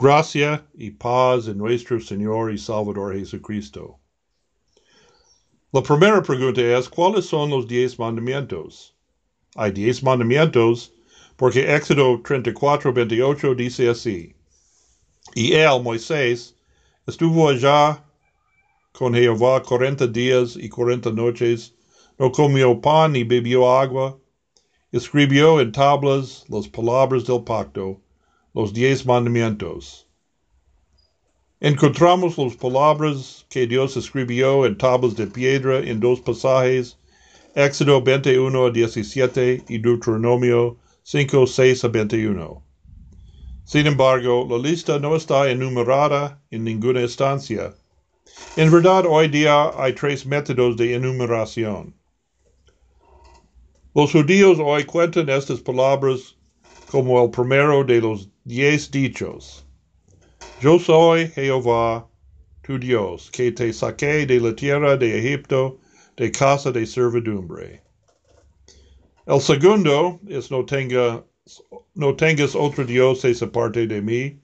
Gracia y paz en nuestro Señor y Salvador Jesucristo. La primera pregunta es, ¿cuáles son los diez mandamientos? Hay diez mandamientos porque Éxodo 34, 28 dice así. Y él, Moisés, estuvo allá con Jehová cuarenta días y cuarenta noches, no comió pan ni bebió agua, escribió en tablas las palabras del pacto, los diez mandamientos. Encontramos las palabras que Dios escribió en tablas de piedra en dos pasajes, Éxodo 21 a 17 y Deuteronomio 5, 6 a 21. Sin embargo, la lista no está enumerada en ninguna estancia. En verdad, hoy día hay tres métodos de enumeración. Los judíos hoy cuentan estas palabras como el primero de los diez dichos. Yo soy Jehová, tu Dios, que te saqué de la tierra de Egipto, de casa de servidumbre. El segundo es no, tenga, no tengas otro Dios aparte de mí.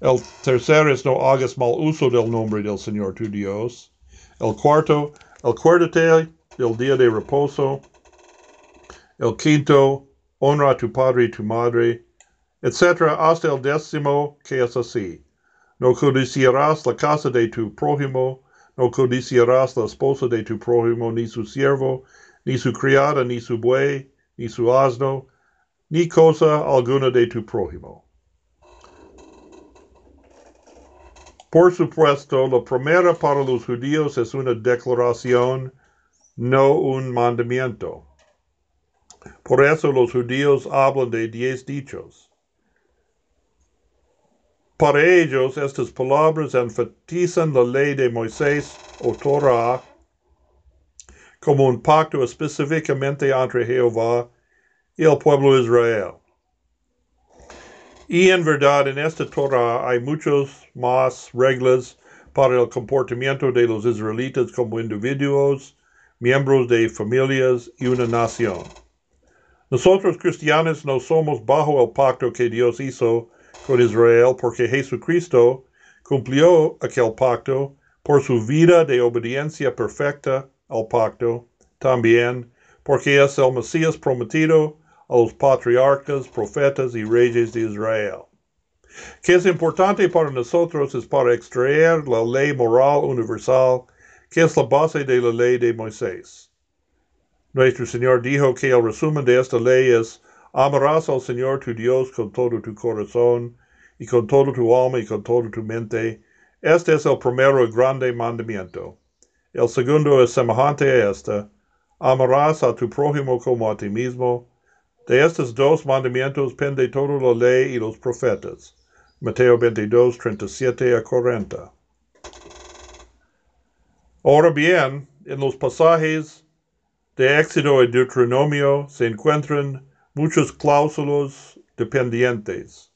El tercero es no hagas mal uso del nombre del Señor tu Dios. El cuarto, acuérdate del día de reposo. El quinto, honra tu padre y tu madre, etc. hasta el décimo, que es así. No codiciarás la casa de tu prójimo, no codiciarás la esposa de tu prójimo, ni su siervo, ni su criada, ni su buey, ni su asno, ni cosa alguna de tu prójimo. Por supuesto, la primera para los judíos es una declaración, no un mandamiento. Por eso los judíos hablan de diez dichos. Para ellos estas palabras enfatizan la ley de Moisés o Torah como un pacto específicamente entre Jehová y el pueblo de Israel. Y en verdad en esta Torah hay muchas más reglas para el comportamiento de los israelitas como individuos, miembros de familias y una nación. Nosotros cristianos no somos bajo el pacto que Dios hizo con Israel porque Jesucristo cumplió aquel pacto por su vida de obediencia perfecta al pacto, también porque es el Mesías prometido a los patriarcas, profetas y reyes de Israel. Que es importante para nosotros es para extraer la ley moral universal, que es la base de la ley de Moisés. Nuestro Señor dijo que el resumen de esta ley es amarás al Señor tu Dios con todo tu corazón y con todo tu alma y con toda tu mente. Este es el primero y grande mandamiento. El segundo es semejante a este. Amarás a tu prójimo como a ti mismo. De estos dos mandamientos pende toda la ley y los profetas. Mateo 22, 37 a 40. Ahora bien, en los pasajes de Éxodo y Deuteronomio se encuentran muchos cláusulos dependientes.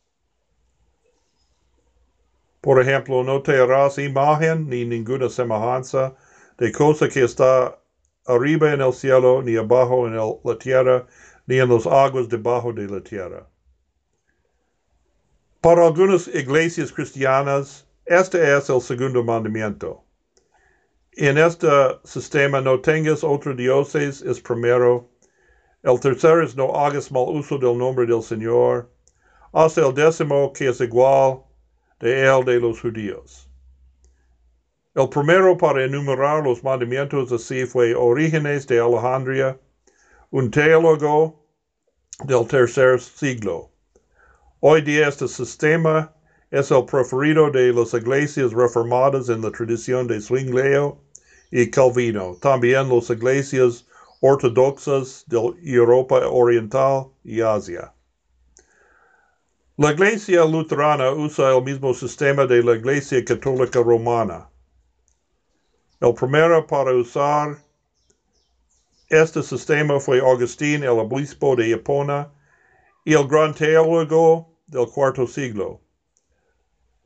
Por ejemplo, no te harás imagen ni ninguna semejanza de cosa que está arriba en el cielo, ni abajo en la tierra, ni en las aguas debajo de la tierra. Para algunas iglesias cristianas, este es el segundo mandamiento. En este sistema no tengas otros dioses es primero. El tercero es no hagas mal uso del nombre del Señor. Hasta el décimo que es igual de él de los judíos. El primero para enumerar los mandamientos así fue Orígenes de Alejandría, un teólogo del tercer siglo. Hoy día este sistema es el preferido de las iglesias reformadas en la tradición de Zwinglio y Calvino, también las iglesias ortodoxas de Europa Oriental y Asia. La iglesia luterana usa el mismo sistema de la iglesia católica romana. El primero para usar este sistema fue Agustín, el obispo de Hipona, y el gran teólogo del cuarto siglo.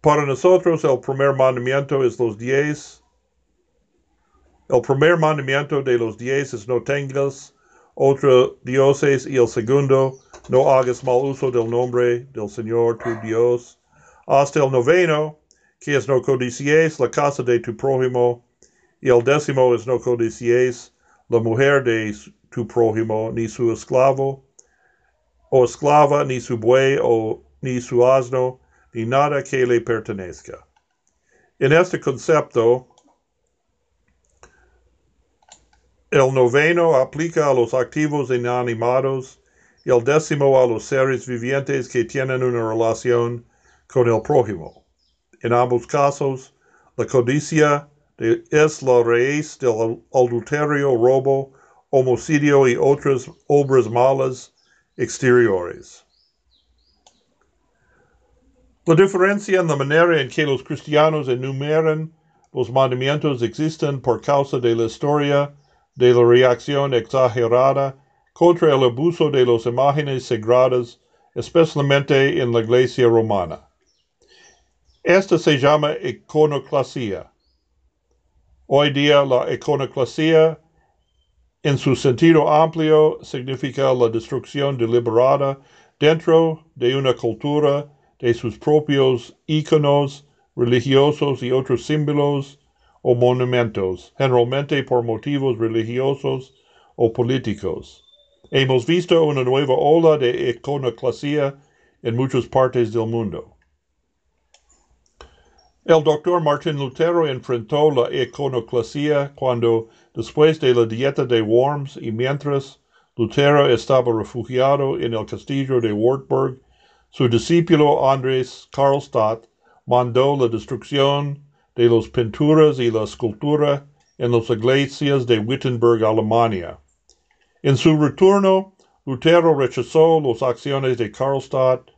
Para nosotros el primer mandamiento es los diez. El primer mandamiento de los diez es no tengas otros dioses y el segundo, no hagas mal uso del nombre del Señor tu Dios. hasta el noveno, que es no codiciéis la casa de tu prójimo, y el décimo es no codiciéis la mujer de tu prójimo, ni su esclavo, o esclava, ni su buey, o ni su asno, ni nada que le pertenezca. En este concepto, el noveno aplica a los activos inanimados y el décimo a los seres vivientes que tienen una relación con el prójimo. En ambos casos, la codicia es la raíz del adulterio, robo, homicidio y otras obras malas exteriores. La diferencia en la manera en que los cristianos enumeran los mandamientos existen por causa de la historia de la reacción exagerada contra el abuso de las imágenes sagradas, especialmente en la iglesia romana. Esta se llama iconoclasia. Hoy día la iconoclasia en su sentido amplio significa la destrucción deliberada dentro de una cultura de sus propios íconos religiosos y otros símbolos o monumentos, generalmente por motivos religiosos o políticos. Hemos visto una nueva ola de iconoclasia en muchas partes del mundo. El doctor Martín Lutero enfrentó la iconoclasia cuando, después de la dieta de Worms y mientras Lutero estaba refugiado en el castillo de Wartburg, su discípulo Andrés Karlstadt mandó la destrucción de las pinturas y la escultura en las iglesias de Wittenberg, Alemania. En su retorno, Lutero rechazó las acciones de Karlstadt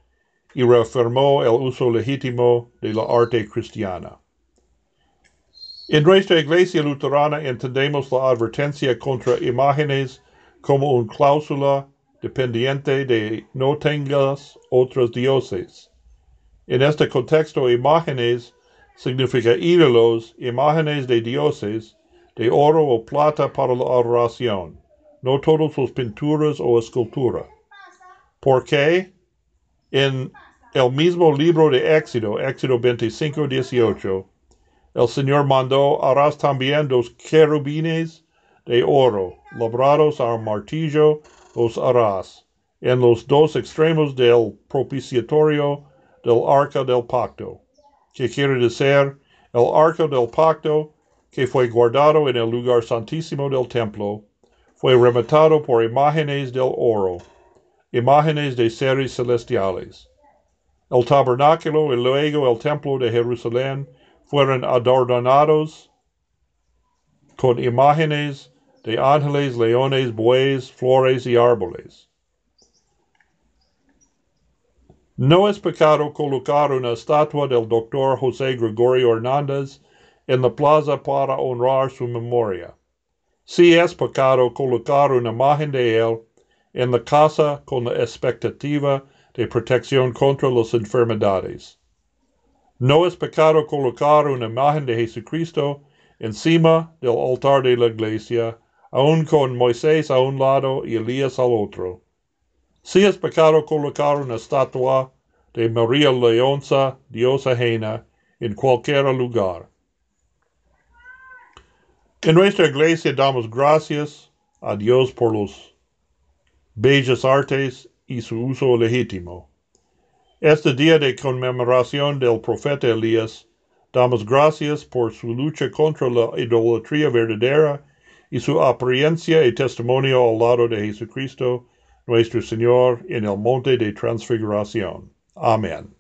y reafirmó el uso legítimo de la arte cristiana. En nuestra iglesia luterana entendemos la advertencia contra imágenes como una cláusula dependiente de no tengas otros dioses. En este contexto, imágenes significa ídolos, imágenes de dioses, de oro o plata para la adoración, no todas sus pinturas o escultura. ¿Por qué? En el mismo libro de Éxodo, Éxodo 25, 18, el Señor mandó, harás también dos querubines de oro, labrados a martillo, los harás, en los dos extremos del propiciatorio del arca del pacto que quiere decir el arca del pacto que fue guardado en el lugar santísimo del templo, fue rematado por imágenes del oro, imágenes de seres celestiales. El tabernáculo y luego el templo de Jerusalén fueron adornados con imágenes de ángeles, leones, bueyes, flores y árboles. No es pecado colocar una estatua del doctor José Gregorio Hernández en la plaza para honrar su memoria. Sí es pecado colocar una imagen de él en la casa con la expectativa de protección contra las enfermedades. No es pecado colocar una imagen de Jesucristo encima del altar de la iglesia, aun con Moisés a un lado y Elías al otro. Si es pecado colocar una estatua de María Leonza, diosa ajena, en cualquier lugar. En nuestra iglesia damos gracias a Dios por los bellas artes y su uso legítimo. Este día de conmemoración del profeta Elías, damos gracias por su lucha contra la idolatría verdadera y su apariencia y testimonio al lado de Jesucristo nuestro Señor en el monte de transfiguración. Amen.